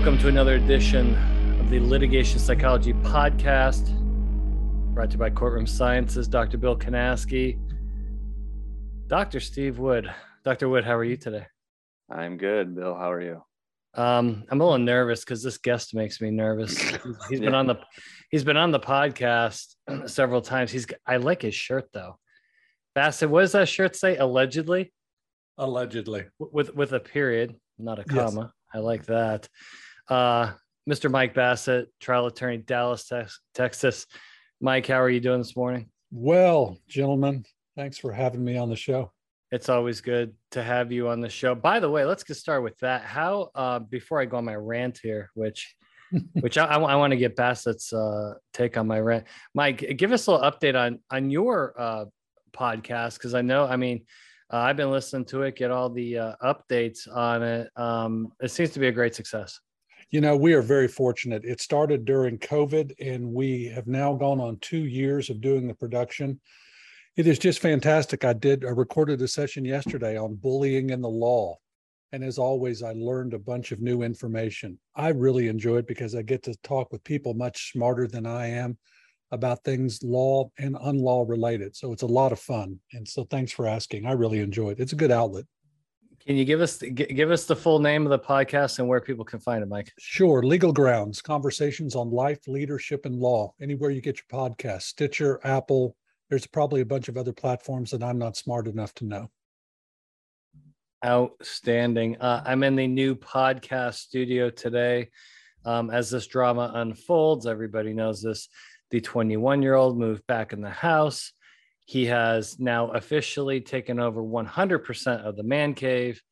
Welcome to another edition of the Litigation Psychology Podcast, brought to you by Courtroom Sciences. Dr. Bill Kanasky, Dr. Steve Wood. Dr. Wood, how are you today? I'm good, Bill. How are you? Um, I'm a little nervous because this guest makes me nervous. he's been on the he's been on the podcast several times. He's I like his shirt though. Bassett, what does that shirt say? Allegedly. Allegedly. With with a period, not a comma. Yes. I like that. Uh, Mr. Mike Bassett, trial attorney, Dallas, Texas. Mike, how are you doing this morning? Well, gentlemen, thanks for having me on the show. It's always good to have you on the show. By the way, let's get started with that. How, uh, before I go on my rant here, which, which I, I, I want to get Bassett's uh, take on my rant. Mike, give us a little update on on your uh, podcast because I know, I mean, uh, I've been listening to it, get all the uh, updates on it. Um, it seems to be a great success. You know, we are very fortunate. It started during COVID, and we have now gone on two years of doing the production. It is just fantastic. I did, I recorded a session yesterday on bullying in the law. And as always, I learned a bunch of new information. I really enjoy it because I get to talk with people much smarter than I am about things law and unlaw related. So it's a lot of fun. And so thanks for asking. I really enjoy it. It's a good outlet. Can you give us give us the full name of the podcast and where people can find it, Mike? Sure. Legal Grounds: Conversations on Life, Leadership, and Law. Anywhere you get your podcast, Stitcher, Apple. There's probably a bunch of other platforms that I'm not smart enough to know. Outstanding. Uh, I'm in the new podcast studio today. Um, as this drama unfolds, everybody knows this the 21 year old moved back in the house. He has now officially taken over 100% of the man cave.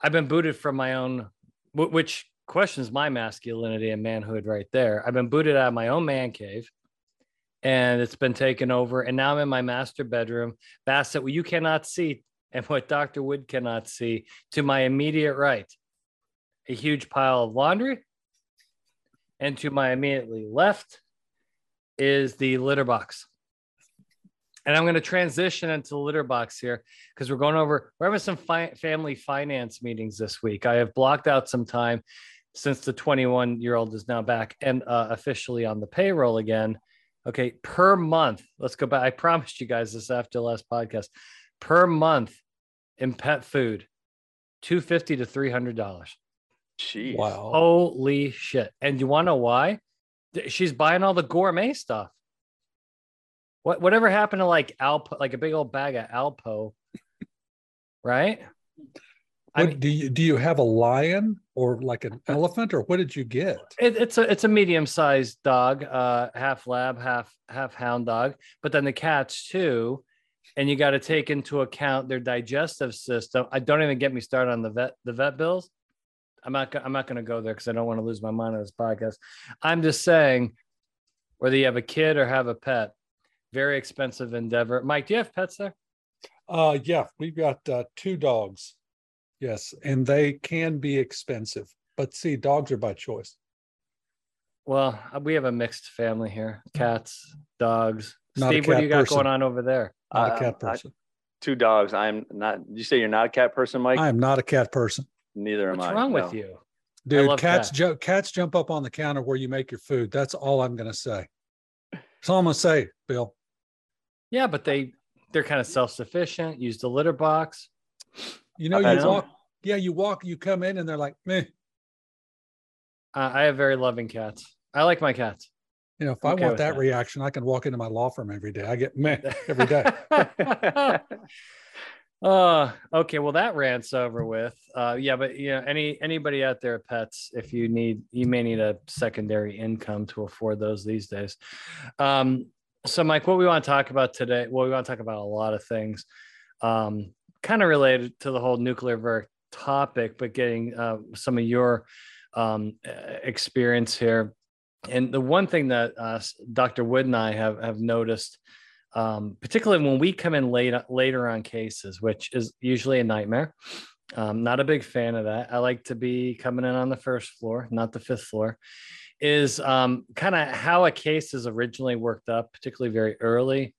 I've been booted from my own, which questions my masculinity and manhood right there. I've been booted out of my own man cave and it's been taken over. And now I'm in my master bedroom. Bassett, what you cannot see and what Dr. Wood cannot see to my immediate right, a huge pile of laundry. And to my immediately left, is the litter box. And I'm going to transition into the litter box here because we're going over, we're having some fi- family finance meetings this week. I have blocked out some time since the 21 year old is now back and uh, officially on the payroll again. Okay, per month, let's go back. I promised you guys this after the last podcast. Per month in pet food, 250 to $300. Jeez. Wow. Holy shit. And you want to know why? she's buying all the gourmet stuff. What whatever happened to like Alpo, like a big old bag of Alpo, right? I mean, do you do you have a lion or like an elephant or what did you get? It, it's a it's a medium sized dog, uh, half lab, half half hound dog. But then the cats too, and you got to take into account their digestive system. I don't even get me started on the vet the vet bills. I'm not. I'm not going to go there because I don't want to lose my mind on this podcast. I'm just saying, whether you have a kid or have a pet, very expensive endeavor. Mike, do you have pets there? Uh, yeah, we've got uh, two dogs. Yes, and they can be expensive, but see, dogs are by choice. Well, uh, we have a mixed family here: cats, dogs. Not Steve, what do you got person. going on over there? Not a cat person. I, two dogs. I'm not. You say you're not a cat person, Mike? I am not a cat person. Neither am What's I. What's wrong no. with you? Dude, cats, cats. Ju- cats jump up on the counter where you make your food. That's all I'm going to say. That's all I'm going to say, Bill. Yeah, but they they're kind of self sufficient. Use the litter box. You know, you walk. Yeah, you walk. You come in and they're like, meh. Uh, I have very loving cats. I like my cats. You know, if I'm i want that, that, reaction, I can walk into my law firm every day. I get meh every day. Uh, okay. Well, that rant's over with. Uh, yeah, but you know, any anybody out there, pets, if you need, you may need a secondary income to afford those these days. Um, so, Mike, what we want to talk about today? Well, we want to talk about a lot of things, um, kind of related to the whole nuclear verdict topic, but getting uh, some of your um, experience here. And the one thing that uh, Dr. Wood and I have have noticed um, particularly when we come in late, later on cases, which is usually a nightmare. Um, not a big fan of that. I like to be coming in on the first floor, not the fifth floor. Is um, kind of how a case is originally worked up, particularly very early,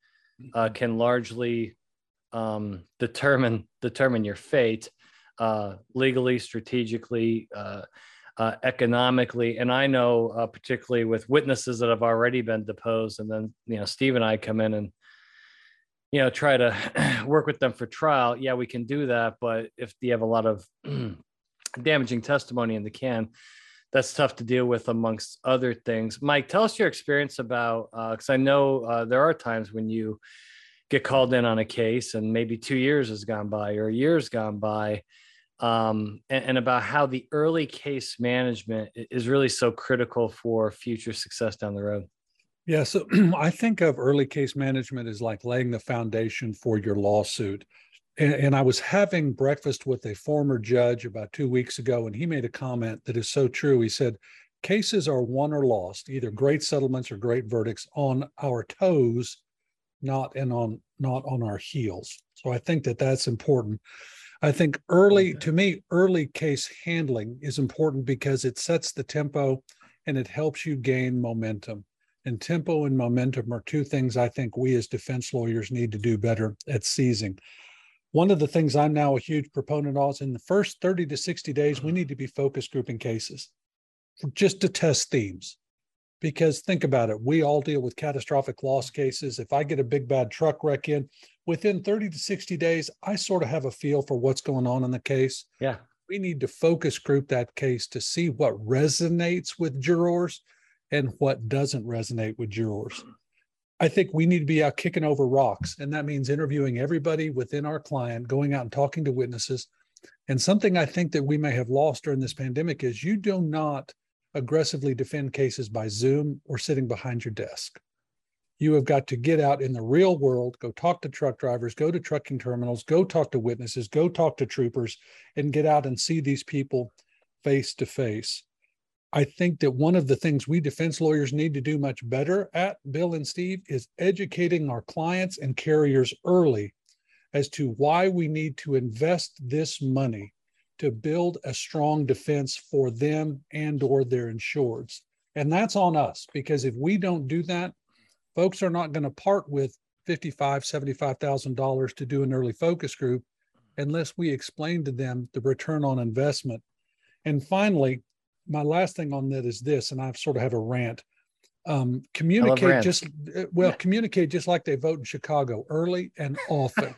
uh, mm-hmm. can largely um, determine determine your fate uh, legally, strategically. Uh, uh, economically. And I know, uh, particularly with witnesses that have already been deposed, and then you know, Steve and I come in and you know try to work with them for trial. Yeah, we can do that, but if you have a lot of damaging testimony in the can, that's tough to deal with amongst other things. Mike, tell us your experience about because uh, I know uh, there are times when you get called in on a case and maybe two years has gone by or a year's gone by um, and, and, about how the early case management is really so critical for future success down the road. Yeah, so I think of early case management as like laying the foundation for your lawsuit. And, and, I was having breakfast with a former judge about two weeks ago, and he made a comment that is so true. He said, Cases are won or lost, either great settlements or great verdicts, on our toes, not and on not on our heels. So I think that that's important. I think early, okay. to me, early case handling is important because it sets the tempo and it helps you gain momentum. And tempo and momentum are two things I think we as defense lawyers need to do better at seizing. One of the things I'm now a huge proponent of is in the first 30 to 60 days, we need to be focus grouping cases just to test themes. Because think about it, we all deal with catastrophic loss cases. If I get a big bad truck wreck in, within 30 to 60 days, I sort of have a feel for what's going on in the case. Yeah. We need to focus group that case to see what resonates with jurors and what doesn't resonate with jurors. I think we need to be out kicking over rocks. And that means interviewing everybody within our client, going out and talking to witnesses. And something I think that we may have lost during this pandemic is you do not aggressively defend cases by Zoom or sitting behind your desk. You have got to get out in the real world, go talk to truck drivers, go to trucking terminals, go talk to witnesses, go talk to troopers, and get out and see these people face to face. I think that one of the things we defense lawyers need to do much better at, Bill and Steve, is educating our clients and carriers early as to why we need to invest this money to build a strong defense for them and or their insureds. And that's on us because if we don't do that, folks are not going to part with $55, $75,000 to do an early focus group unless we explain to them the return on investment. And finally, my last thing on that is this, and I sort of have a rant. Um, communicate just uh, well, yeah. communicate just like they vote in Chicago, early and often.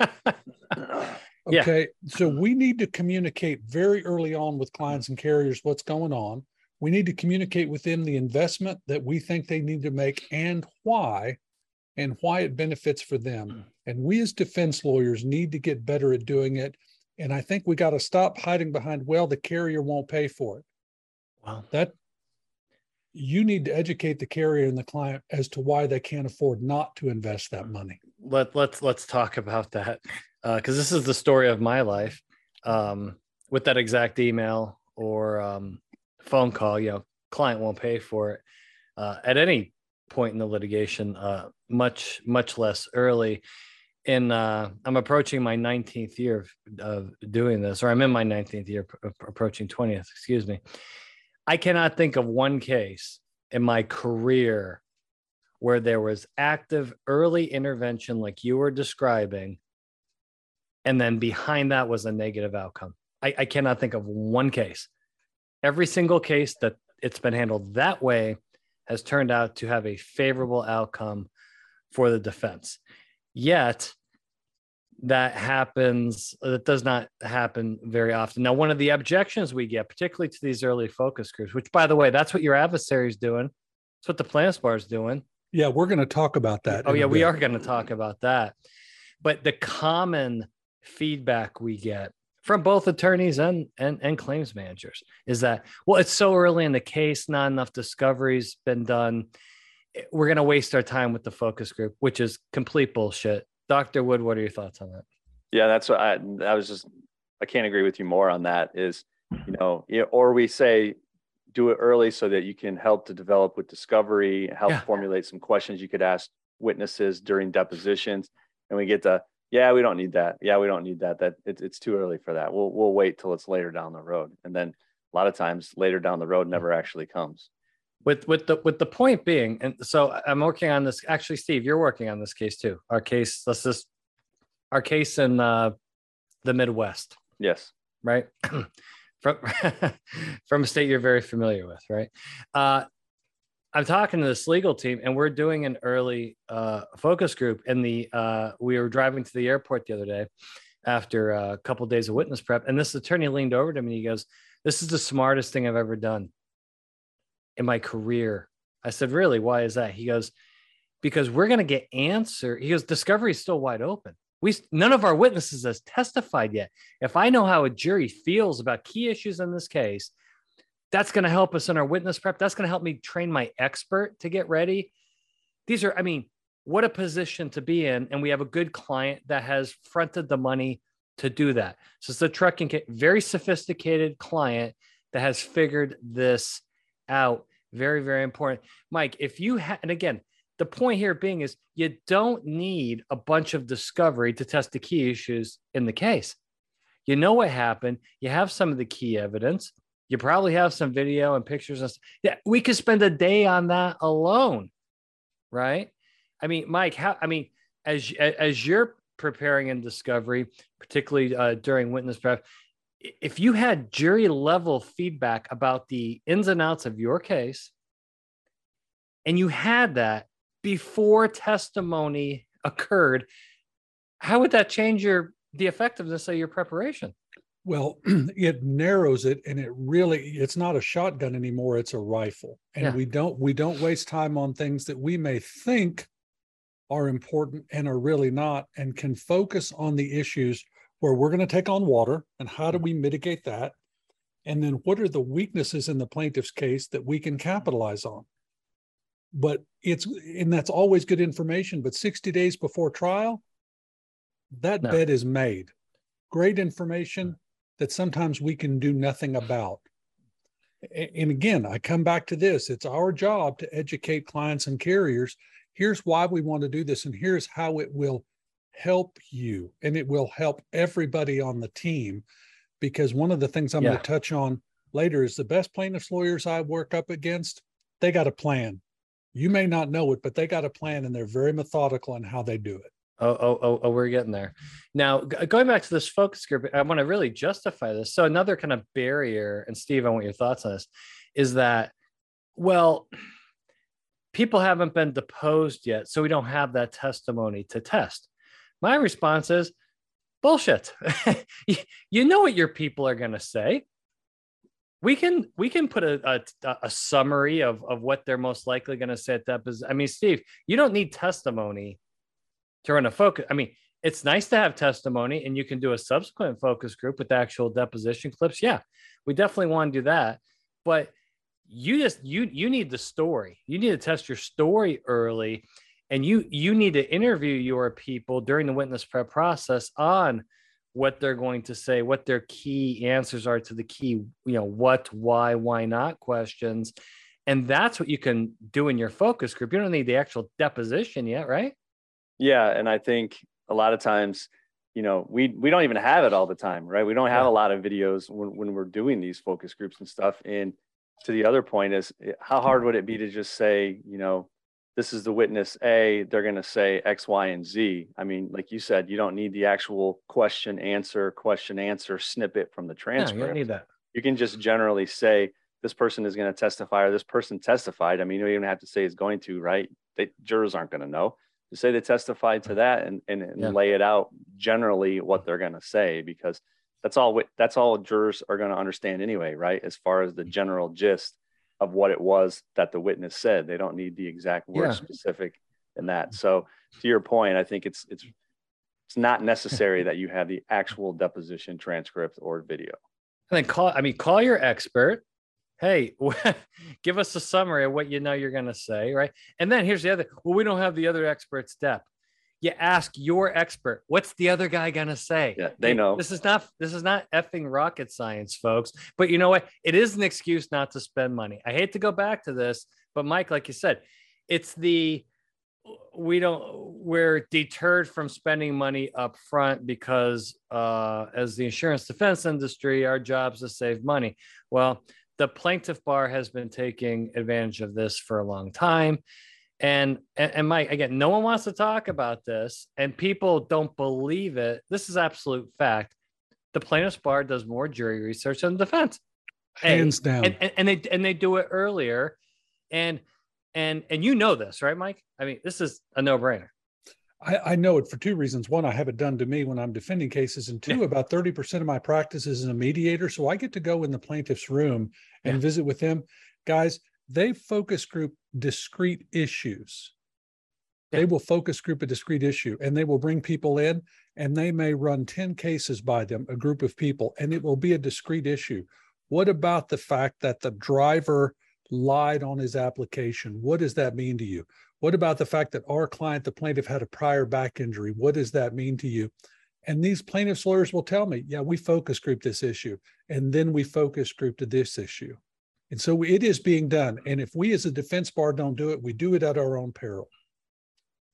Okay. Yeah. So we need to communicate very early on with clients and carriers what's going on. We need to communicate with them the investment that we think they need to make and why, and why it benefits for them. Mm. And we as defense lawyers need to get better at doing it. And I think we got to stop hiding behind, well, the carrier won't pay for it. Wow. That you need to educate the carrier and the client as to why they can't afford not to invest that money. Let let's let's talk about that because uh, this is the story of my life. Um, with that exact email or um, phone call, you know, client won't pay for it uh, at any point in the litigation, uh, much much less early. In uh, I'm approaching my 19th year of, of, doing this, or I'm in my 19th year, approaching 20th. Excuse me. I cannot think of one case in my career where there was active early intervention, like you were describing, and then behind that was a negative outcome. I, I cannot think of one case. Every single case that it's been handled that way has turned out to have a favorable outcome for the defense. Yet, that happens, uh, that does not happen very often. Now, one of the objections we get, particularly to these early focus groups, which, by the way, that's what your adversary is doing, that's what the plaintiffs bar is doing. Yeah, we're going to talk about that. Oh, yeah, we are going to talk about that. But the common feedback we get from both attorneys and, and and claims managers is that well it's so early in the case not enough discovery's been done we're going to waste our time with the focus group which is complete bullshit dr wood what are your thoughts on that yeah that's what i i was just i can't agree with you more on that is you know or we say do it early so that you can help to develop with discovery help yeah. formulate some questions you could ask witnesses during depositions and we get to yeah, we don't need that. Yeah, we don't need that. That it, it's too early for that. We'll we'll wait till it's later down the road. And then a lot of times later down the road never actually comes. With with the with the point being, and so I'm working on this. Actually, Steve, you're working on this case too. Our case, let's just our case in uh, the Midwest. Yes. Right. from from a state you're very familiar with, right? Uh, I'm talking to this legal team, and we're doing an early uh, focus group. And the uh, we were driving to the airport the other day after a couple of days of witness prep, and this attorney leaned over to me and he goes, "This is the smartest thing I've ever done in my career." I said, "Really? Why is that?" He goes, "Because we're going to get answer." He goes, "Discovery is still wide open." we none of our witnesses has testified yet if i know how a jury feels about key issues in this case that's going to help us in our witness prep that's going to help me train my expert to get ready these are i mean what a position to be in and we have a good client that has fronted the money to do that so it's a trucking very sophisticated client that has figured this out very very important mike if you have and again the point here being is you don't need a bunch of discovery to test the key issues in the case. You know what happened. You have some of the key evidence. You probably have some video and pictures. And yeah, we could spend a day on that alone, right? I mean, Mike, how? I mean, as as you're preparing in discovery, particularly uh, during witness prep, if you had jury level feedback about the ins and outs of your case, and you had that before testimony occurred, how would that change your the effectiveness of your preparation? Well, it narrows it and it really it's not a shotgun anymore, it's a rifle. And yeah. we don't we don't waste time on things that we may think are important and are really not and can focus on the issues where we're going to take on water and how do mm-hmm. we mitigate that? And then what are the weaknesses in the plaintiff's case that we can capitalize on? but it's and that's always good information but 60 days before trial that no. bed is made great information that sometimes we can do nothing about and again i come back to this it's our job to educate clients and carriers here's why we want to do this and here's how it will help you and it will help everybody on the team because one of the things i'm yeah. going to touch on later is the best plaintiffs lawyers i work up against they got a plan you may not know it, but they got a plan and they're very methodical in how they do it. Oh, oh, oh, oh, we're getting there. Now, going back to this focus group, I want to really justify this. So, another kind of barrier, and Steve, I want your thoughts on this, is that, well, people haven't been deposed yet, so we don't have that testimony to test. My response is bullshit. you know what your people are going to say. We can we can put a, a, a summary of of what they're most likely going to say at that i mean steve you don't need testimony to run a focus i mean it's nice to have testimony and you can do a subsequent focus group with actual deposition clips. Yeah we definitely want to do that but you just you you need the story. You need to test your story early and you you need to interview your people during the witness prep process on what they're going to say, what their key answers are to the key, you know, what, why, why not questions. And that's what you can do in your focus group. You don't need the actual deposition yet, right? Yeah. And I think a lot of times, you know, we we don't even have it all the time, right? We don't have yeah. a lot of videos when, when we're doing these focus groups and stuff. And to the other point is eh, how hard would it be to just say, you know, this is the witness A, they're going to say X, Y, and Z. I mean, like you said, you don't need the actual question, answer, question, answer snippet from the transcript. Yeah, you don't need that. You can just generally say, this person is going to testify or this person testified. I mean, you don't even have to say is going to, right? They, jurors aren't going to know. To say they testified to that and, and, and yeah. lay it out generally what they're going to say, because that's all, that's all jurors are going to understand anyway, right? As far as the mm. general gist of what it was that the witness said. They don't need the exact word yeah. specific in that. So to your point, I think it's it's it's not necessary that you have the actual deposition transcript or video. And then call I mean call your expert. Hey, give us a summary of what you know you're going to say, right? And then here's the other. Well, we don't have the other expert's depth you ask your expert what's the other guy gonna say? Yeah they know. this is not this is not effing rocket science folks. But you know what? It is an excuse not to spend money. I hate to go back to this but mike like you said it's the we don't we're deterred from spending money up front because uh, as the insurance defense industry our jobs to save money. Well the plaintiff bar has been taking advantage of this for a long time and, and and Mike, again, no one wants to talk about this, and people don't believe it. This is absolute fact. the plaintiff's bar does more jury research than the defense. Hands down. And, and, and they and they do it earlier. And and and you know this, right, Mike? I mean, this is a no-brainer. I, I, know it for two reasons. One, I have it done to me when I'm defending cases, and two, yeah. about 30% of my practice is a mediator. So I get to go in the plaintiff's room and yeah. visit with them. Guys, they focus group discrete issues. Yeah. They will focus group a discrete issue and they will bring people in and they may run 10 cases by them, a group of people, and it will be a discrete issue. What about the fact that the driver lied on his application? What does that mean to you? What about the fact that our client, the plaintiff, had a prior back injury? What does that mean to you? And these plaintiffs' lawyers will tell me, yeah, we focus group this issue, and then we focus group to this issue. And so it is being done. And if we as a defense bar don't do it, we do it at our own peril.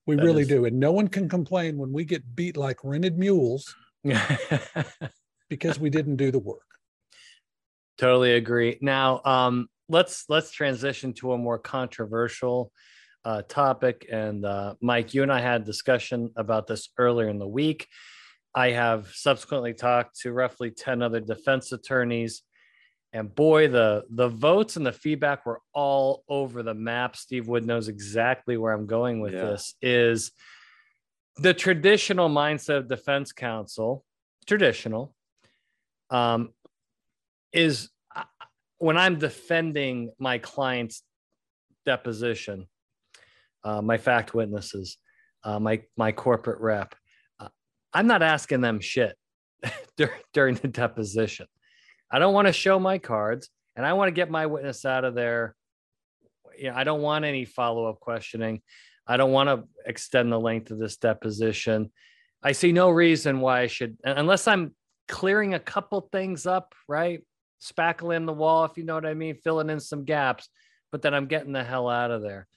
We that really is... do. And no one can complain when we get beat like rented mules because we didn't do the work. Totally agree. Now, um, let's let's transition to a more controversial uh, topic. And uh, Mike, you and I had discussion about this earlier in the week. I have subsequently talked to roughly 10 other defense attorneys. And boy, the the votes and the feedback were all over the map. Steve Wood knows exactly where I'm going with yeah. this. Is the traditional mindset of defense counsel, traditional, um, is uh, when I'm defending my client's deposition, uh, my fact witnesses, uh, my my corporate rep. Uh, I'm not asking them shit during, during the deposition. I don't want to show my cards, and I want to get my witness out of there. You know, I don't want any follow up questioning. I don't want to extend the length of this deposition. I see no reason why I should, unless I'm clearing a couple things up, right? Spackling the wall, if you know what I mean, filling in some gaps, but then I'm getting the hell out of there.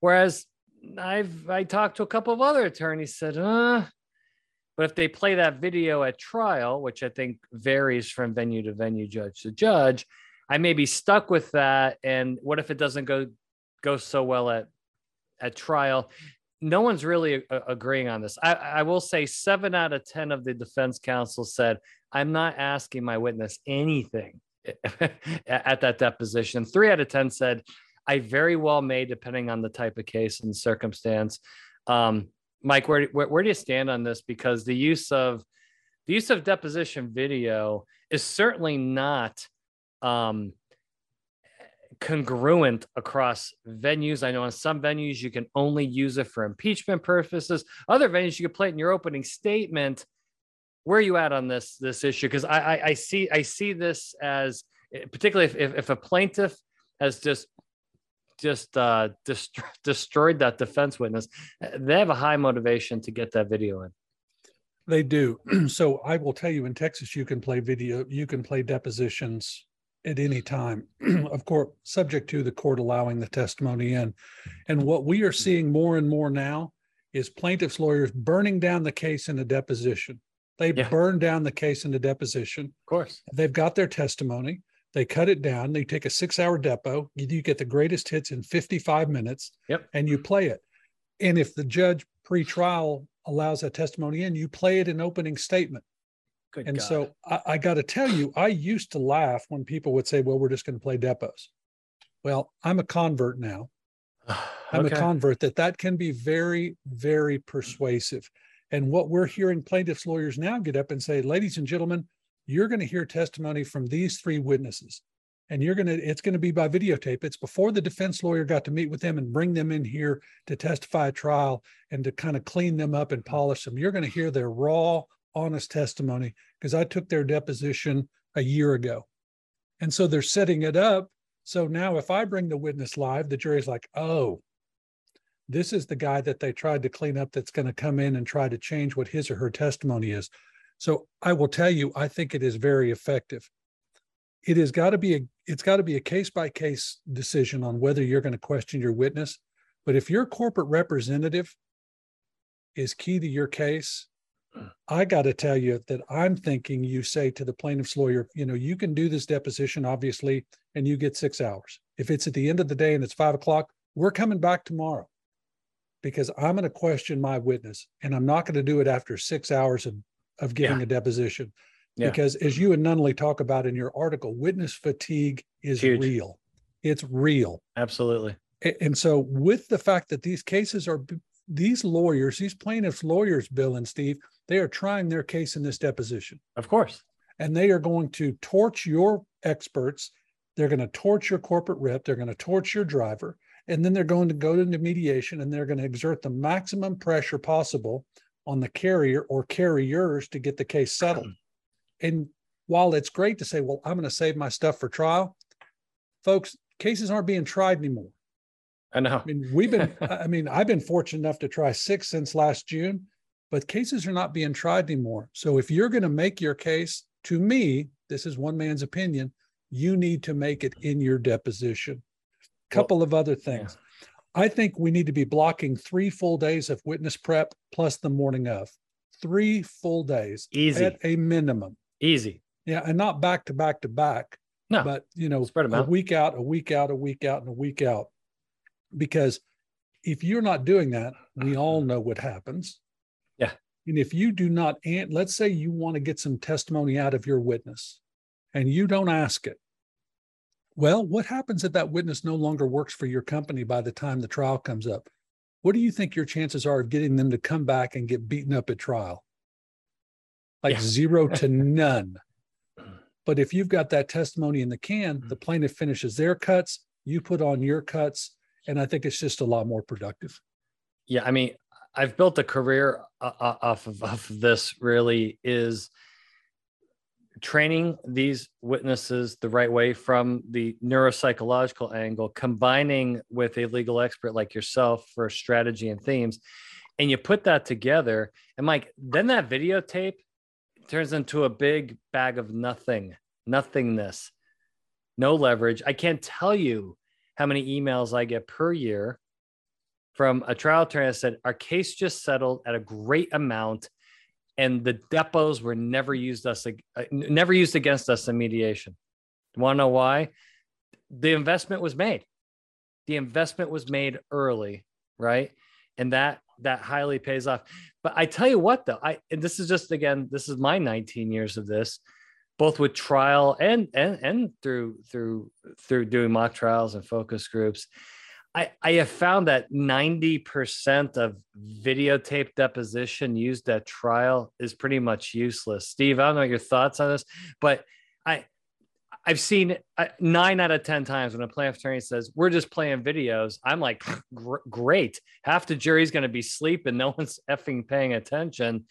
Whereas I've I talked to a couple of other attorneys said, uh, but if they play that video at trial, which I think varies from venue to venue, judge to judge, I may be stuck with that. And what if it doesn't go go so well at at trial? No one's really a- agreeing on this. I, I will say seven out of ten of the defense counsel said, "I'm not asking my witness anything." at that deposition. Three out of 10 said, I very well may, depending on the type of case and circumstance. Um, Mike, where, where, where do you stand on this? Because the use of the use of deposition video is certainly not um, congruent across venues. I know in some venues you can only use it for impeachment purposes. Other venues you can play it in your opening statement. Where are you at on this this issue? Because I, I, I see I see this as particularly if, if, if a plaintiff has just just uh, dest- destroyed that defense witness. They have a high motivation to get that video in. They do. so I will tell you, in Texas, you can play video, you can play depositions at any time, of course, subject to the court allowing the testimony in. And what we are seeing more and more now is plaintiffs' lawyers burning down the case in a deposition. They yeah. burn down the case in a deposition. Of course. They've got their testimony. They cut it down. They take a six hour depo. You, you get the greatest hits in 55 minutes. Yep. And you play it. And if the judge pre trial allows that testimony in, you play it in opening statement. Good and God. so I, I got to tell you, I used to laugh when people would say, well, we're just going to play depos. Well, I'm a convert now. I'm okay. a convert that that can be very, very persuasive. And what we're hearing plaintiffs' lawyers now get up and say, ladies and gentlemen, you're going to hear testimony from these three witnesses. And you're going to it's going to be by videotape. It's before the defense lawyer got to meet with them and bring them in here to testify at trial and to kind of clean them up and polish them. You're going to hear their raw honest testimony because i took their deposition a year ago. And so they're setting it up. So now if i bring the witness live the jury's like oh this is the guy that they tried to clean up that's going to come in and try to change what his or her testimony is so I will tell you, I think it is very effective. It has got to be a it's got to be a case by case decision on whether you're going to question your witness. But if your corporate representative is key to your case, hmm. I got to tell you that I'm thinking you say to the plaintiff's lawyer, you know, you can do this deposition, obviously, and you get six hours. If it's at the end of the day and it's five o'clock, we're coming back tomorrow because I'm going to question my witness and I'm not going to do it after six hours of of giving yeah. a deposition. Yeah. Because as you and Nunley talk about in your article, witness fatigue is Huge. real. It's real. Absolutely. And so, with the fact that these cases are these lawyers, these plaintiffs' lawyers, Bill and Steve, they are trying their case in this deposition. Of course. And they are going to torch your experts. They're going to torch your corporate rep. They're going to torch your driver. And then they're going to go into mediation and they're going to exert the maximum pressure possible on the carrier or carriers to get the case settled. And while it's great to say, well, I'm going to save my stuff for trial, folks, cases aren't being tried anymore. I know. I mean, we've been, I mean, I've been fortunate enough to try six since last June, but cases are not being tried anymore. So if you're going to make your case, to me, this is one man's opinion, you need to make it in your deposition. Couple well, of other things. Yeah. I think we need to be blocking three full days of witness prep plus the morning of. Three full days. Easy. At a minimum. Easy. Yeah. And not back to back to back. No. But, you know, Spread them a out. week out, a week out, a week out, and a week out because if you're not doing that, we ah. all know what happens. Yeah. And if you do not, let's say you want to get some testimony out of your witness and you don't ask it. Well, what happens if that witness no longer works for your company by the time the trial comes up? What do you think your chances are of getting them to come back and get beaten up at trial? Like yeah. zero to none. But if you've got that testimony in the can, the plaintiff finishes their cuts, you put on your cuts, and I think it's just a lot more productive. Yeah, I mean, I've built a career uh, uh, off of, off of this. Really, is training these witnesses the right way from the neuropsychological angle, combining with a legal expert like yourself for strategy and themes, and you put that together. And Mike, then that videotape turns into a big bag of nothing, nothingness, no leverage. I can't tell you how many emails I get per year from a trial attorney that said our case just settled at a great amount and the depos were never used us uh, never used against us in mediation. Want to know why? The investment was made. The investment was made early, right? And that that highly pays off. But I tell you what, though, I and this is just again, this is my 19 years of this both with trial and and and through through through doing mock trials and focus groups i i have found that 90% of videotape deposition used at trial is pretty much useless steve i don't know your thoughts on this but i I've seen uh, nine out of 10 times when a plaintiff attorney says, We're just playing videos. I'm like, Great. Half the jury's going to be sleeping. No one's effing paying attention.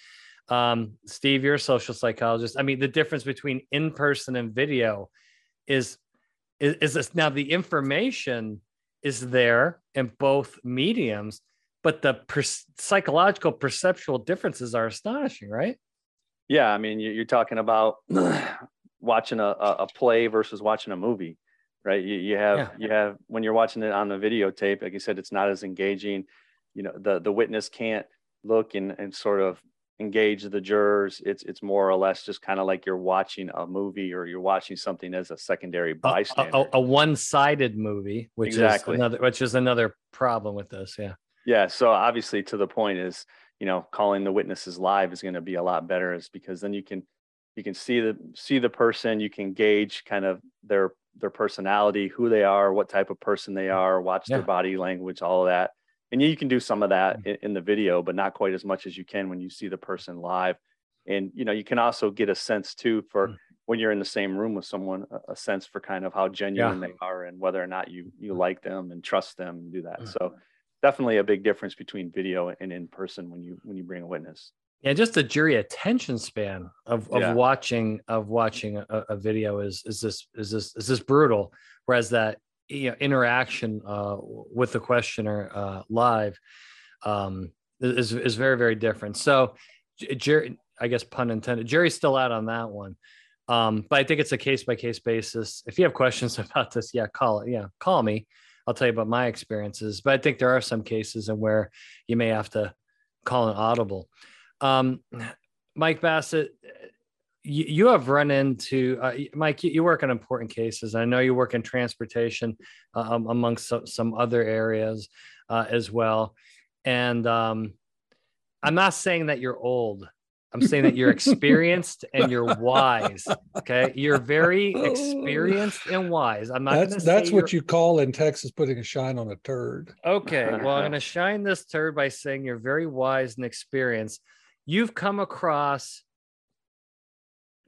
Um, Steve, you're a social psychologist. I mean, the difference between in person and video is is, is this now the information is there in both mediums, but the per- psychological perceptual differences are astonishing, right? Yeah, I mean, you're talking about watching a, a play versus watching a movie, right? You, you have yeah. you have when you're watching it on the videotape, like you said, it's not as engaging. You know, the the witness can't look and, and sort of engage the jurors. It's it's more or less just kind of like you're watching a movie or you're watching something as a secondary bystander. A, a, a one-sided movie, which exactly. is another which is another problem with this. Yeah. Yeah. So obviously, to the point is, you know, calling the witnesses live is going to be a lot better, is because then you can you can see the see the person, you can gauge kind of their their personality, who they are, what type of person they are, watch yeah. their body language, all of that and you can do some of that mm-hmm. in, in, the video but not quite as much as you can when you see the person live and you know you can also get a sense too for mm-hmm. when you're in the same room with someone a, a sense for kind of how genuine yeah. they are and whether or not you you mm-hmm. like them and trust them and do that so definitely a big difference between video and in person when you when you bring a witness yeah just the jury attention span of, of yeah. watching of watching a, a video is is this is this is this brutal whereas that you know, interaction uh, with the questioner uh, live um, is is very very different. So, Jerry, I guess pun intended. Jerry's still out on that one, um, but I think it's a case by case basis. If you have questions about this, yeah, call it. Yeah, call me. I'll tell you about my experiences. But I think there are some cases in where you may have to call an audible. Um, Mike Bassett, you, you have run into uh, Mike. You, you, work on important cases. I know you work in transportation, uh, um, amongst some, some, other areas uh, as well. And um, I'm not saying that you're old, I'm saying that you're experienced and you're wise. Okay. You're very experienced and wise. I'm not that's that's what you call in Texas putting a shine on a turd. Okay. Well, I'm gonna shine this turd by saying you're very wise and experienced. You've come across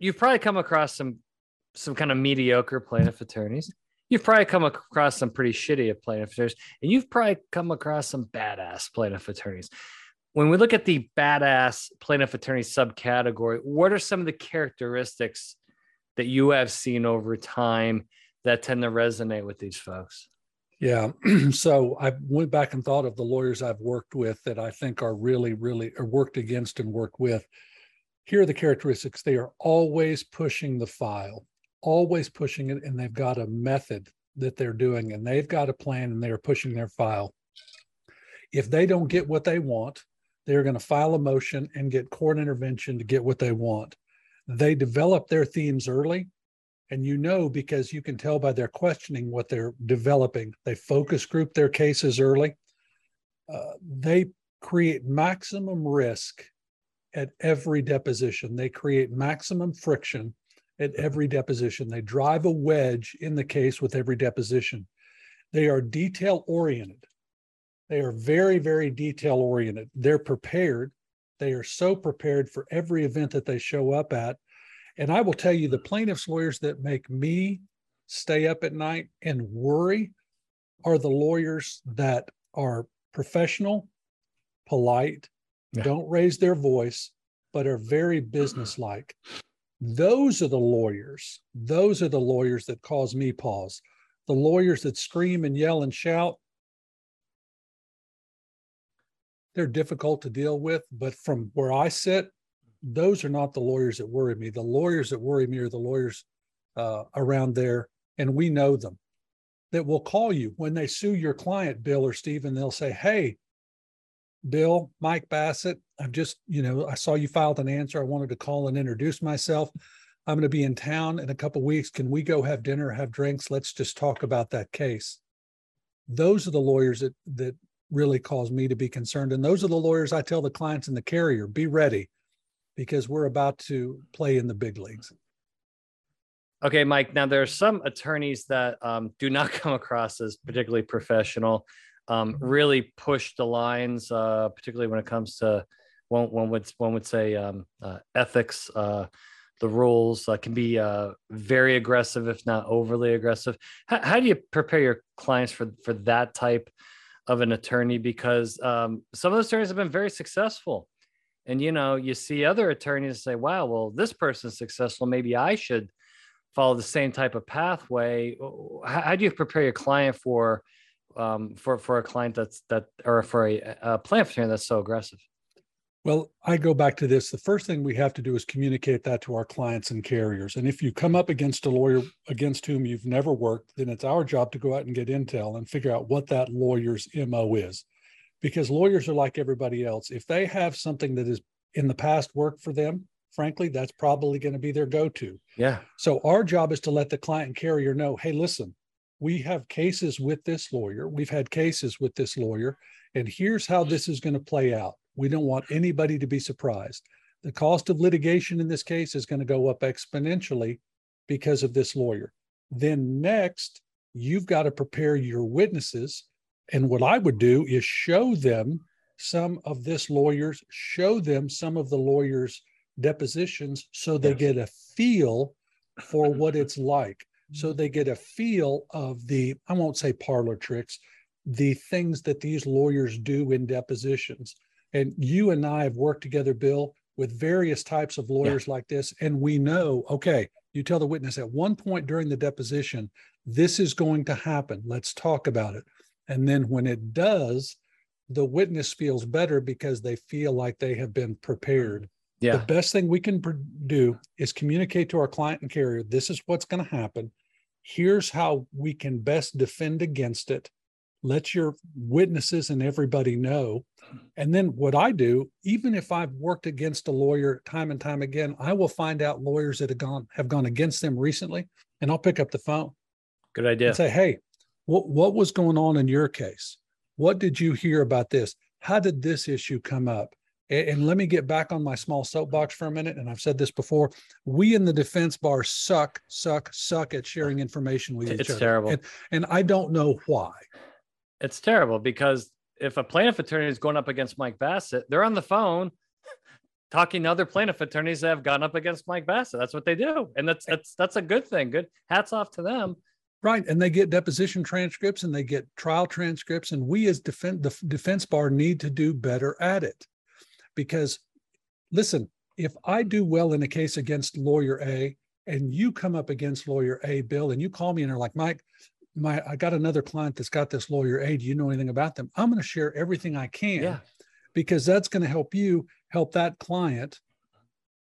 you've probably come across some some kind of mediocre plaintiff attorneys. You've probably come across some pretty shitty plaintiff attorneys, and you've probably come across some badass plaintiff attorneys when we look at the badass plaintiff attorney subcategory, what are some of the characteristics that you have seen over time that tend to resonate with these folks? Yeah. so I went back and thought of the lawyers I've worked with that I think are really, really or worked against and worked with. Here are the characteristics. They are always pushing the file, always pushing it, and they've got a method that they're doing, and they've got a plan and they are pushing their file. If they don't get what they want, they're going to file a motion and get court intervention to get what they want. They develop their themes early, and you know because you can tell by their questioning what they're developing. They focus group their cases early. Uh, they create maximum risk at every deposition. They create maximum friction at mm-hmm. every deposition. They drive a wedge in the case with every deposition. They are detail oriented. They are very, very detail oriented. They're prepared. They are so prepared for every event that they show up at. And I will tell you, the plaintiff's lawyers that make me stay up at night and worry are the lawyers that are professional, polite, yeah. don't raise their voice, but are very businesslike. Those are the lawyers. Those are the lawyers that cause me pause. The lawyers that scream and yell and shout, they're difficult to deal with. But from where I sit, those are not the lawyers that worry me. The lawyers that worry me are the lawyers uh, around there, and we know them that will call you when they sue your client, Bill or Stephen. They'll say, Hey, Bill, Mike Bassett, I've just, you know, I saw you filed an answer. I wanted to call and introduce myself. I'm going to be in town in a couple weeks. Can we go have dinner, have drinks? Let's just talk about that case. Those are the lawyers that that really cause me to be concerned. And those are the lawyers I tell the clients in the carrier be ready because we're about to play in the big leagues. Okay, Mike. Now, there are some attorneys that um, do not come across as particularly professional, um, really push the lines, uh, particularly when it comes to one, one would one would say um, uh, ethics. Uh, the rules uh, can be uh, very aggressive, if not overly aggressive. How, how, do you prepare your clients for for that type of an attorney because um, some of those attorneys have been very successful. And you know, you see other attorneys say, "Wow, well, this person's successful. Maybe I should follow the same type of pathway." How do you prepare your client for um, for for a client that's that or for a, a plan attorney that's so aggressive? Well, I go back to this. The first thing we have to do is communicate that to our clients and carriers. And if you come up against a lawyer against whom you've never worked, then it's our job to go out and get intel and figure out what that lawyer's MO is. Because lawyers are like everybody else. If they have something that is in the past worked for them, frankly, that's probably going to be their go to. Yeah. So our job is to let the client and carrier know hey, listen, we have cases with this lawyer, we've had cases with this lawyer, and here's how this is going to play out we don't want anybody to be surprised. The cost of litigation in this case is going to go up exponentially because of this lawyer. Then, next, you've got to prepare your witnesses. And what I would do is show them some of this lawyer's, show them some of the lawyer's depositions so they yes. get a feel for what it's like. So mm-hmm. they get a feel of the, I won't say parlor tricks, the things that these lawyers do in depositions. And you and I have worked together, Bill, with various types of lawyers yeah. like this. And we know, okay, you tell the witness at one point during the deposition, this is going to happen. Let's talk about it. And then when it does, the witness feels better because they feel like they have been prepared. Yeah. The best thing we can do is communicate to our client and carrier this is what's going to happen. Here's how we can best defend against it let your witnesses and everybody know. And then what I do, even if I've worked against a lawyer time and time again, I will find out lawyers that have gone have gone against them recently, and I'll pick up the phone. Good idea. And say, hey, what what was going on in your case? What did you hear about this? How did this issue come up? And, let me get back on my small soapbox for a minute. And I've said this before: we in the defense bar suck, suck, suck at sharing information with It's each other. It's terrible. And, and I don't know why. It's terrible because if a plaintiff attorney is going up against Mike Bassett, they're on the phone talking to other plaintiff attorneys that have gone up against Mike Bassett. That's what they do. And that's that's that's a good thing. Good hats off to them. Right. And they get deposition transcripts and they get trial transcripts. And we as defense, the defense bar need to do better at it. Because listen, if I do well in a case against lawyer A and you come up against lawyer A, Bill, and you call me and are like, Mike, my I got another client that's got this lawyer A. Do you know anything about them? I'm going to share everything I can Yeah. because that's going to help you help that client.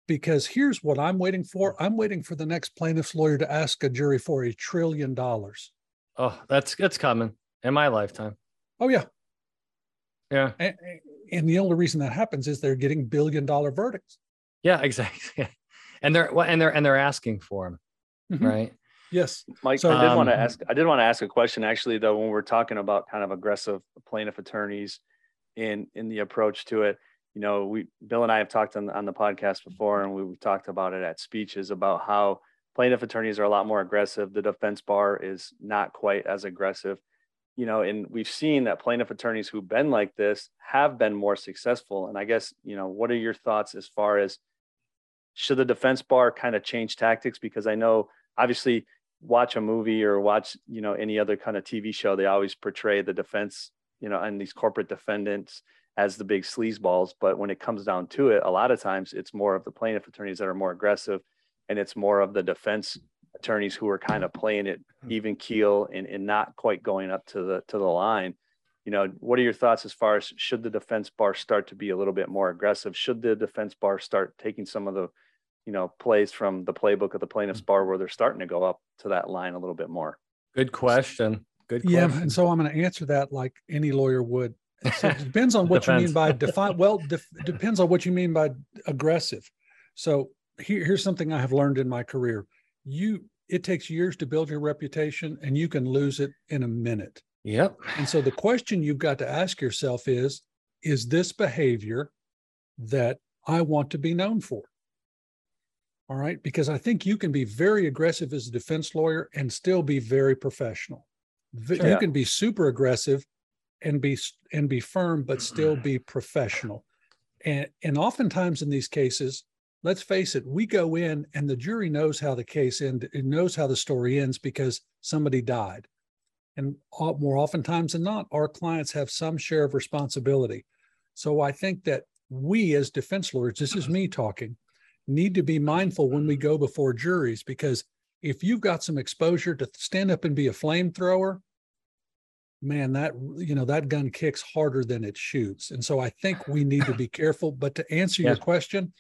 Because here's what I'm waiting for. I'm waiting for the next plaintiff's lawyer to ask a jury for a trillion dollars. Oh, that's it's coming in my lifetime. Oh yeah. Yeah. And, and the only reason that happens is they're getting billion dollar verdicts. Yeah, exactly. And they're well, and they're and they're asking for them, Mhm. right? Yes. Mike, So- I did want to Um, ask. I did want to ask a question actually, though, when we're talking about kind of aggressive plaintiff attorneys in in the approach to it. You know, we Bill and I have talked on the, on the podcast before, and we, we talked about it at speeches about how plaintiff attorneys are a lot more aggressive. The defense bar is not quite as aggressive. You know, and we've seen that plaintiff attorneys who've been like this have been more successful. And I guess you know, what are your thoughts as far as should the defense bar kind of change tactics? Because I know obviously watch a movie or watch you know any other kind of tv show they always portray the defense you know and these corporate defendants as the big sleazeballs but when it comes down to it a lot of times it's more of the plaintiff attorneys that are more aggressive and it's more of the defense attorneys who are kind of playing it hmm. even keel and, and not quite going up to the to the line you know what are your thoughts as far as should the defense bar start to be a little bit more aggressive should the defense bar start taking some of the you know plays from the playbook of the plaintiff's hmm. bar where they're starting to go up to that line a little bit more Good question. Good Yeah. And so I'm going to answer that like any lawyer would. So it depends on what you mean by define. Well, def, depends on what you mean by aggressive. So here, here's something I have learned in my career. You, it takes years to build your reputation and you can lose it in a minute. Yep. And so the question you've got to ask yourself is, is this behavior that I want to be known for? All right. Because I think you can be very aggressive as a defense lawyer and still be very professional. Sure. You Yeah. can be super aggressive and be and be firm, but still be professional. And and oftentimes in these cases, let's face it, we go in and the jury knows how the case end, it knows how the story ends because somebody died. And more oftentimes than not, our clients have some share of responsibility. So I think that we as defense lawyers, this is me talking, need to be mindful when we go before juries because if you've got some exposure to stand up and be a flamethrower, man, that you know that gun kicks harder than it shoots. And so I think we need to be careful. But to answer your question,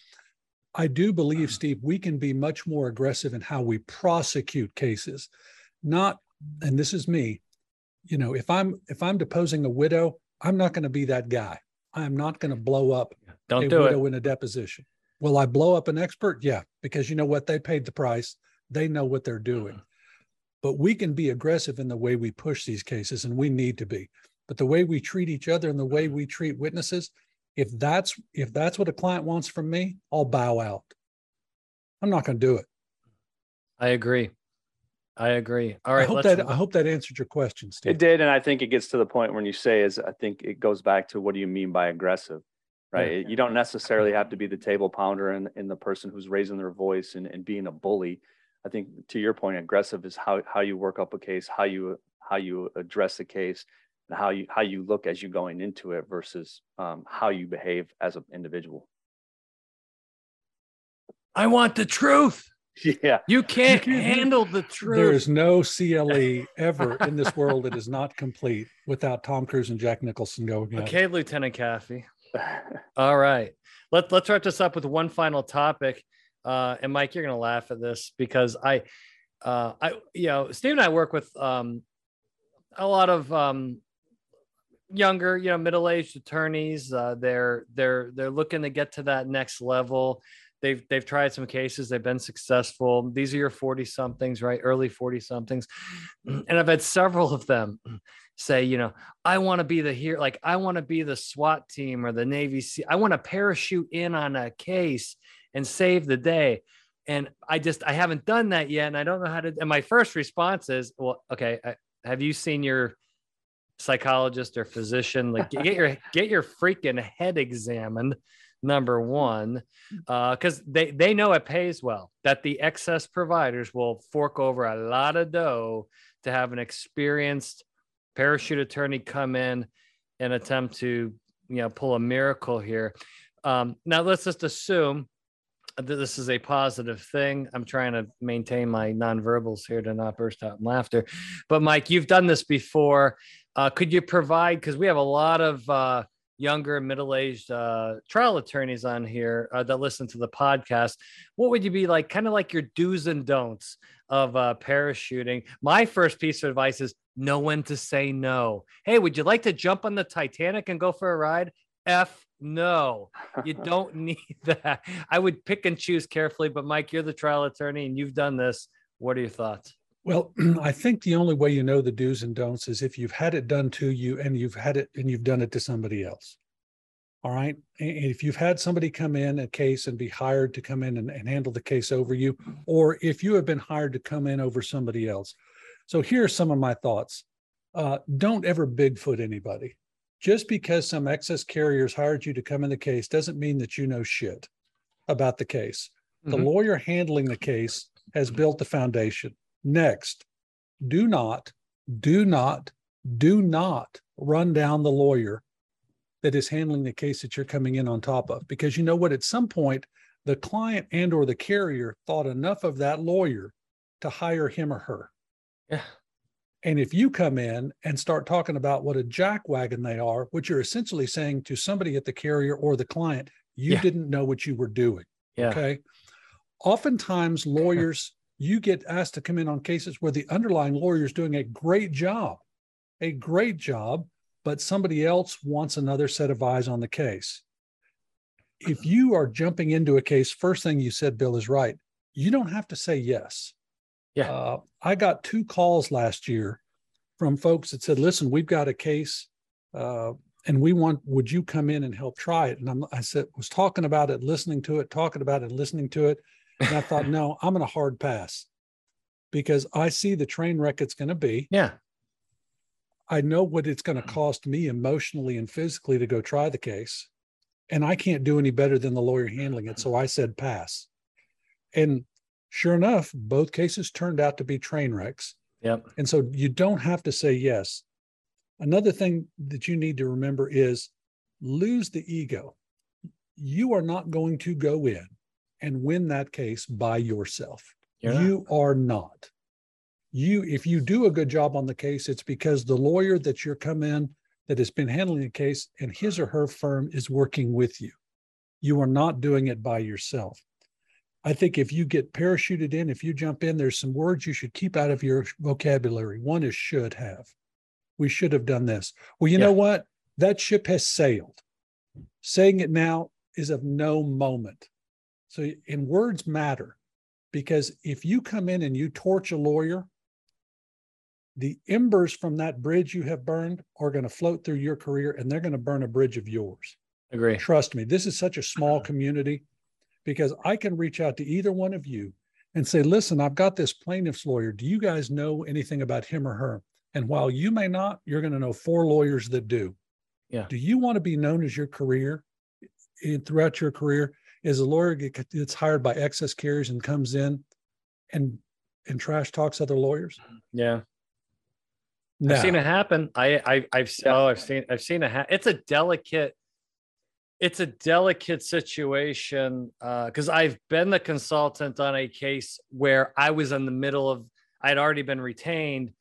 I do believe, hmm. Steve, we can be much more aggressive in how we prosecute cases. Not, and this is me, you know, if I'm if I'm deposing a widow, I'm not going to be that guy. I'm not going to blow up Don't a do widow it. in a deposition. Will I blow up an expert? Yeah, because you know what? They paid the price. They know what they're doing. Mm-hmm. But we can be aggressive in the way we push these cases, and we need to be. But the way we treat each other and the way mm-hmm. we treat witnesses, if that's if that's what a client wants from me, I'll bow out. I'm not going to do it. I agree. I agree. all right I hope let's- that I hope that answered your question, Steve. It did, and I think it gets to the point when you say is I think it goes back to what do you mean by aggressive, right? You don't necessarily have to be the table pounder and, and the person who's raising their voice and, and being a bully. I think to your point, aggressive is how how you work up a case, how you how you address the case, and how you how you look as you're going into it versus um, how you behave as an individual. I want the truth. Yeah, You can't can't- handle the truth. There is no CLE ever in this world that is not complete without Tom Cruise and Jack Nicholson going at it. Okay, Lieutenant Kaffee. All right. Let, let's wrap this up with one final topic. Uh, and Mike, you're going to laugh at this because I, uh, I, you know, Steve and I work with um, a lot of um, younger, you know, middle-aged attorneys. Uh, they're they're they're looking to get to that next level. they've they've tried some cases they've been successful these are your 40 somethings right early 40 somethings and i've had several of them say you know i want to be the here like i want to be the swat team or the navy sea i want to parachute in on a case and save the day and i just i haven't done that yet and i don't know how to and my first response is well okay I, have you seen your psychologist or physician like get your get your freaking head examined number one, because uh, they they know it pays well. That the excess providers will fork over a lot of dough to have an experienced parachute attorney come in and attempt to you know pull a miracle here. Um, now let's just assume that this is a positive thing. I'm trying to maintain my nonverbals here to not burst out in laughter. But Mike, you've done this before. Uh, could you provide? Because we have a lot of uh, younger middle-aged uh, trial attorneys on here uh, that listen to the podcast. What would you be like kind of like your do's and don'ts of uh, parachuting? My first piece of advice is know when to say no. Hey would you like to jump on the titanic and go for a ride? F no. You don't need that. I would pick and choose carefully but mike you're the trial attorney and you've done this. What are your thoughts well, I think the only way you know the do's and don'ts is if you've had it done to you and you've had it and you've done it to somebody else. All right. And if you've had somebody come in a case and be hired to come in and, and, handle the case over you, or if you have been hired to come in over somebody else. So here are some of my thoughts. Uh, don't ever Bigfoot anybody. Just because some excess carriers hired you to come in the case doesn't mean that you know shit about the case. Mm-hmm. The lawyer handling the case has built the foundation. Next, do not, do not, do not run down the lawyer that is handling the case that you're coming in on top of. Because you know what? At some point the client and or the carrier thought enough of that lawyer to hire him or her. Yeah. And if you come in and start talking about what a jackwagon they are what you're essentially saying to somebody at the carrier or the client you yeah. didn't know what you were doing yeah. okay? Oftentimes lawyers you get asked to come in on cases where the underlying lawyer is doing a great job, a great job, but somebody else wants another set of eyes on the case. If you are jumping into a case, first thing you said, Bill, is right. You don't have to say yes. Yeah. Uh, I got two calls last year from folks that said, listen, we've got a case uh, and we want, would you come in and help try it? And I'm, I said, was talking about it, listening to it, talking about it, listening to it. And I thought, no, I'm going to hard pass because I see the train wreck it's going to be. Yeah. I know what it's going to mm. cost me emotionally and physically to go try the case. And I can't do any better than the lawyer handling it. So I said pass. And sure enough, both cases turned out to be train wrecks. Yep. And so you don't have to say yes. Another thing that you need to remember is lose the ego. You are not going to go in and win that case by yourself. You're you not. are not. You, if you do a good job on the case, it's because the lawyer that you're come in that has been handling the case and his or her firm is working with you. You are not doing it by yourself. I think if you get parachuted in, if you jump in, there's some words you should keep out of your vocabulary. One is should have. We should have done this. Well, you yeah. know what? That ship has sailed. Saying it now is of no moment. So, in words matter because if you come in and you torch a lawyer, the embers from that bridge you have burned are going to float through your career and they're going to burn a bridge of yours. Agree. Trust me, this is such a small community because I can reach out to either one of you and say, listen, I've got this plaintiff's lawyer. Do you guys know anything about him or her? And while you may not, you're going to know four lawyers that do. Yeah. Do you want to be known as your career in, throughout your career? Is a lawyer gets hired by excess carriers and comes in and and trash talks other lawyers. Yeah. No. I've seen it happen. I, I I've oh I've seen I've seen it. Ha- it's a delicate, it's a delicate situation because uh, I've been the consultant on a case where I was in the middle of I'd already been retained,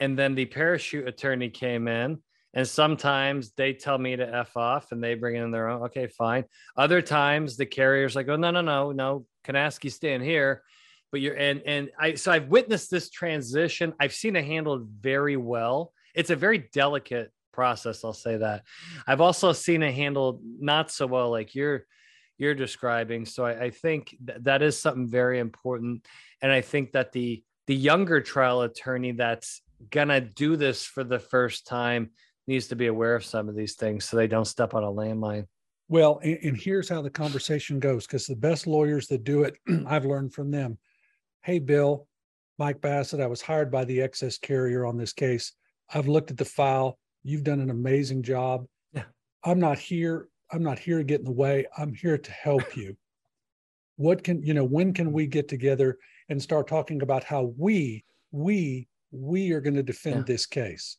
and then the parachute attorney came in and sometimes they tell me to F off and they bring in their own. Okay, fine. Other times the carrier's like, oh, no, no, no, no, Kanasky stand here. But you're, and, and I, so I've witnessed this transition. I've seen it handled very well. It's a very delicate process. I'll say that. I've also seen it handled not so well. Like you're, you're describing. So I, I think th- that is something very important. And I think that the the younger trial attorney that's gonna do this for the first time needs to be aware of some of these things so they don't step on a landmine. Well, and, and here's how the conversation goes because the best lawyers that do it, I've learned from them. Hey, Bill, Mike Bassett, I was hired by the excess carrier on this case. I've looked at the file. You've done an amazing job. Yeah. I'm not here. I'm not here to get in the way. I'm here to help you. What can, you know, when can we get together and start talking about how we, we, we are going to defend yeah. this case?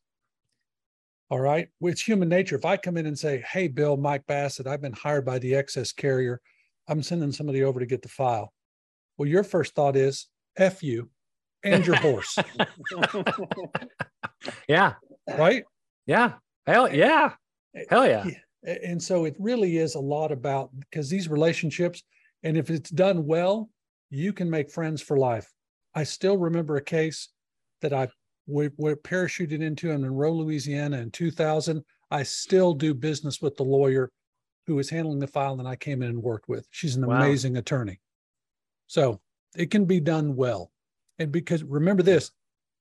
All right. It's human nature. If I come in and say, Hey, Bill, Mike Bassett, I've been hired by the excess carrier. I'm sending somebody over to get the file. Well, your first thought is, F you and your horse. yeah. Right? Yeah. Hell yeah. Hell yeah. And so it really is a lot about because these relationships, and if it's done well, you can make friends for life. I still remember a case that I we, we parachuted into him in Monroe, Louisiana in 2000. I still do business with the lawyer who was handling the file that I came in and worked with. She's an wow. amazing attorney. So it can be done well. And because remember this,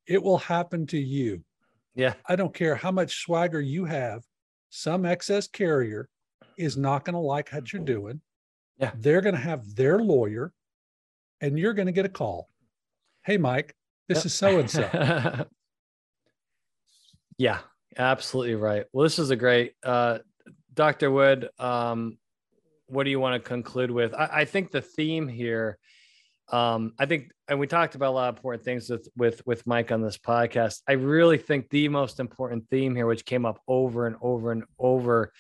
it will happen to you. Yeah. I don't care how much swagger you have, some excess carrier is not going to like what you're doing. Yeah. They're going to have their lawyer and you're going to get a call. Hey, Mike, this yep. is so and so. Yeah, absolutely right. Well, this is a great, uh, Dr. Wood. Um, what do you want to conclude with? I, I think the theme here um, I think, and we talked about a lot of important things with, with with Mike on this podcast. I really think the most important theme here, which came up over and over and over,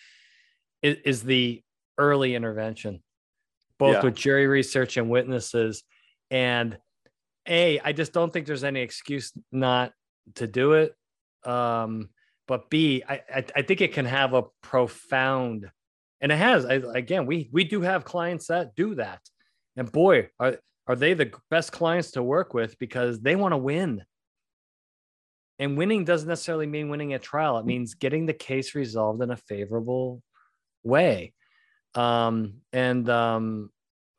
is, is the early intervention, both yeah. with jury research and witnesses. And a, I just don't think there's any excuse not to do it. Um, but B, I, I, I think it can have a profound, and it has. I, again, we we do have clients that do that, and boy, are are they the best clients to work with because they want to win. And winning doesn't necessarily mean winning a trial. It means getting the case resolved in a favorable way. Um, and um,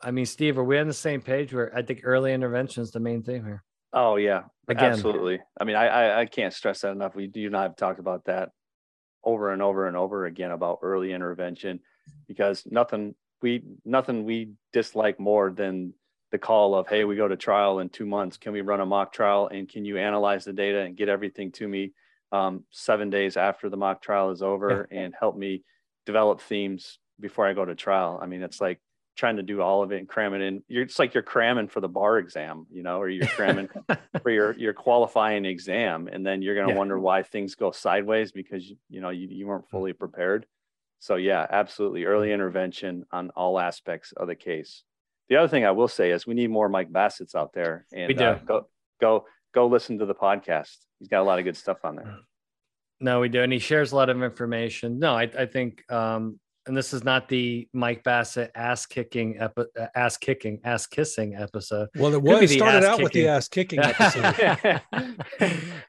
I mean, Steve, are we on the same page where I think early intervention is the main thing here? Oh yeah, Again. absolutely. I mean, I, I, I can't stress that enough. We do not have talked about that over and over and over again about early intervention because nothing we nothing we dislike more than the call of, hey, we go to trial in two months. Can we run a mock trial? And can you analyze the data and get everything to me um, seven days after the mock trial is over and help me develop themes before I go to trial? I mean, it's like trying to do all of it and cram it in. You're, it's like you're cramming for the bar exam, you know, or you're cramming for your, your qualifying exam. And then you're going to yeah. wonder why things go sideways because, you know, you, you weren't fully prepared. So yeah, absolutely. Early intervention on all aspects of the case. The other thing I will say is we need more Mike Bassett's out there, and we do. Uh, go go go listen to the podcast. He's got a lot of good stuff on there. No, we do, and he shares a lot of information. No, I, I think, um, and this is not the Mike Bassett ass kicking, epi- uh, ass kicking, ass kissing episode. Well, it was. it started out with the ass kicking episode.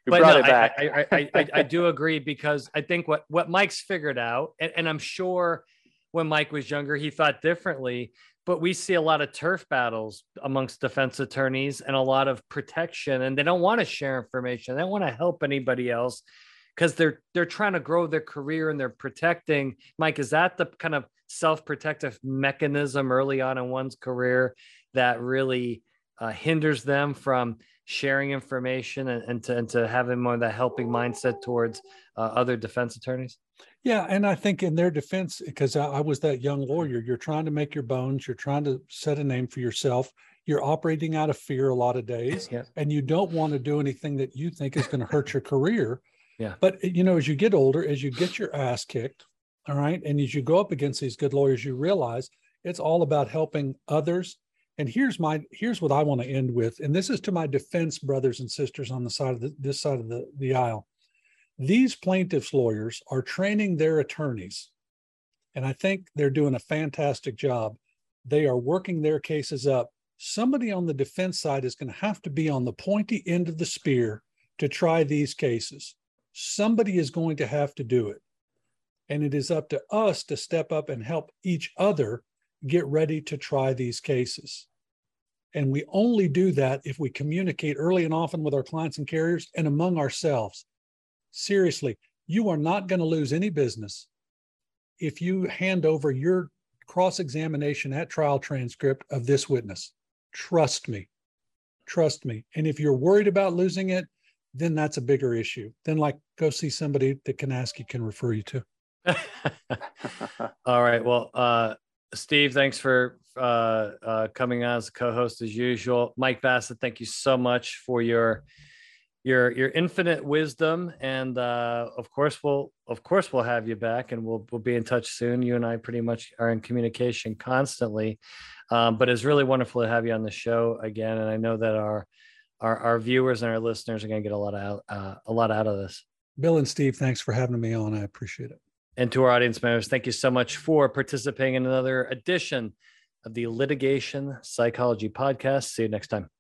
but no, I, I, I, I, I do agree because I think what what Mike's figured out, and, and I'm sure when Mike was younger, he thought differently but we see a lot of turf battles amongst defense attorneys and a lot of protection and they don't want to share information. They don't want to help anybody else because they're they're trying to grow their career and they're protecting mike is that the kind of self-protective mechanism early on in one's career that really uh, hinders them from sharing information and, and, to, and to having more of that helping mindset towards uh, other defense attorneys yeah, and I think in their defense, because I, I, was that young lawyer, you're trying to make your bones, you're trying to set a name for yourself. You're operating out of fear a lot of days, yeah. and you don't want to do anything that you think is going to hurt your career. Yeah. But you know, as you get older, as you get your ass kicked, all right, and as you go up against these good lawyers, you realize it's all about helping others. And here's my here's what I want to end with, and this is to my defense brothers and sisters on the side of the, this side of the, the aisle these plaintiffs' lawyers are training their attorneys, and I think they're doing a fantastic job. They are working their cases up. Somebody on the defense side is going to have to be on the pointy end of the spear to try these cases. Somebody is going to have to do it. And it is up to us to step up and help each other get ready to try these cases. And we only do that if we communicate early and often with our clients and carriers and among ourselves. Seriously, you are not going to lose any business if you hand over your cross examination at trial transcript of this witness. Trust me. Trust me. And if you're worried about losing it, then that's a bigger issue. Then, like, go see somebody that can ask you, can refer you to. All right. Well, uh, Steve, thanks for uh, uh, coming on as a co-host as usual. Mike Bassett, thank you so much for your your your infinite wisdom, and uh, of course we'll of course we'll have you back, and we'll we'll be in touch soon. You and I pretty much are in communication constantly, um, but it's really wonderful to have you on the show again, and I know that our our, our viewers and our listeners are going to get a lot out uh, a lot out of this. Bill and Steve, thanks for having me on. I appreciate it. And to our audience members, thank you so much for participating in another edition of the Litigation Psychology Podcast. See you next time.